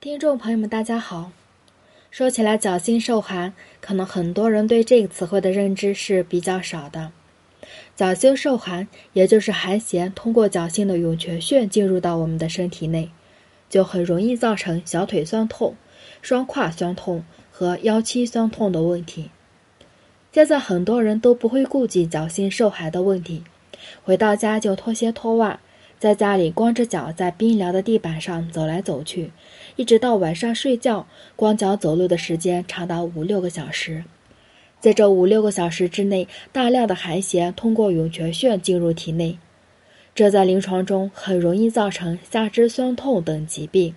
听众朋友们，大家好。说起来脚心受寒，可能很多人对这个词汇的认知是比较少的。脚心受寒，也就是寒邪通过脚心的涌泉穴进入到我们的身体内，就很容易造成小腿酸痛、双胯酸痛和腰膝酸痛的问题。现在很多人都不会顾及脚心受寒的问题，回到家就脱鞋脱袜。在家里光着脚在冰凉的地板上走来走去，一直到晚上睡觉，光脚走路的时间长达五六个小时。在这五六个小时之内，大量的寒邪通过涌泉穴进入体内，这在临床中很容易造成下肢酸痛等疾病。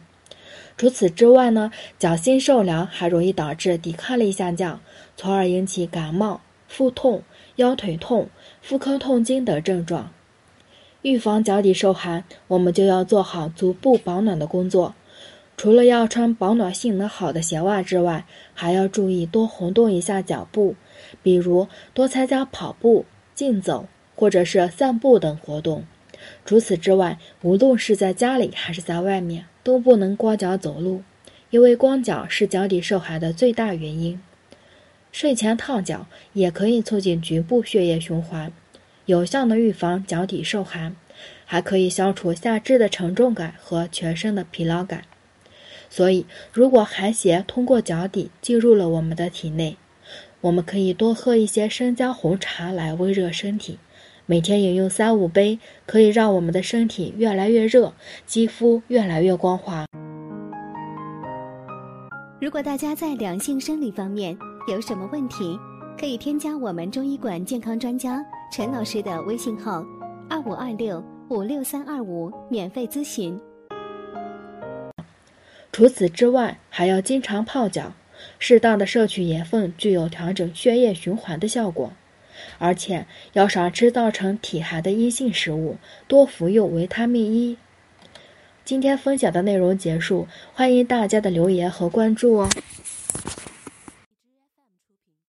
除此之外呢，脚心受凉还容易导致抵抗力下降，从而引起感冒、腹痛、腰腿痛、妇科痛经等症状。预防脚底受寒，我们就要做好足部保暖的工作。除了要穿保暖性能好的鞋袜之外，还要注意多活动一下脚部，比如多参加跑步、竞走或者是散步等活动。除此之外，无论是在家里还是在外面，都不能光脚走路，因为光脚是脚底受寒的最大原因。睡前烫脚也可以促进局部血液循环。有效的预防脚底受寒，还可以消除下肢的沉重感和全身的疲劳感。所以，如果寒邪通过脚底进入了我们的体内，我们可以多喝一些生姜红茶来温热身体。每天饮用三五杯，可以让我们的身体越来越热，肌肤越来越光滑。如果大家在良性生理方面有什么问题，可以添加我们中医馆健康专家陈老师的微信号：二五二六五六三二五，免费咨询。除此之外，还要经常泡脚，适当的摄取盐分，具有调整血液循环的效果。而且要少吃造成体寒的阴性食物，多服用维他命 E。今天分享的内容结束，欢迎大家的留言和关注哦。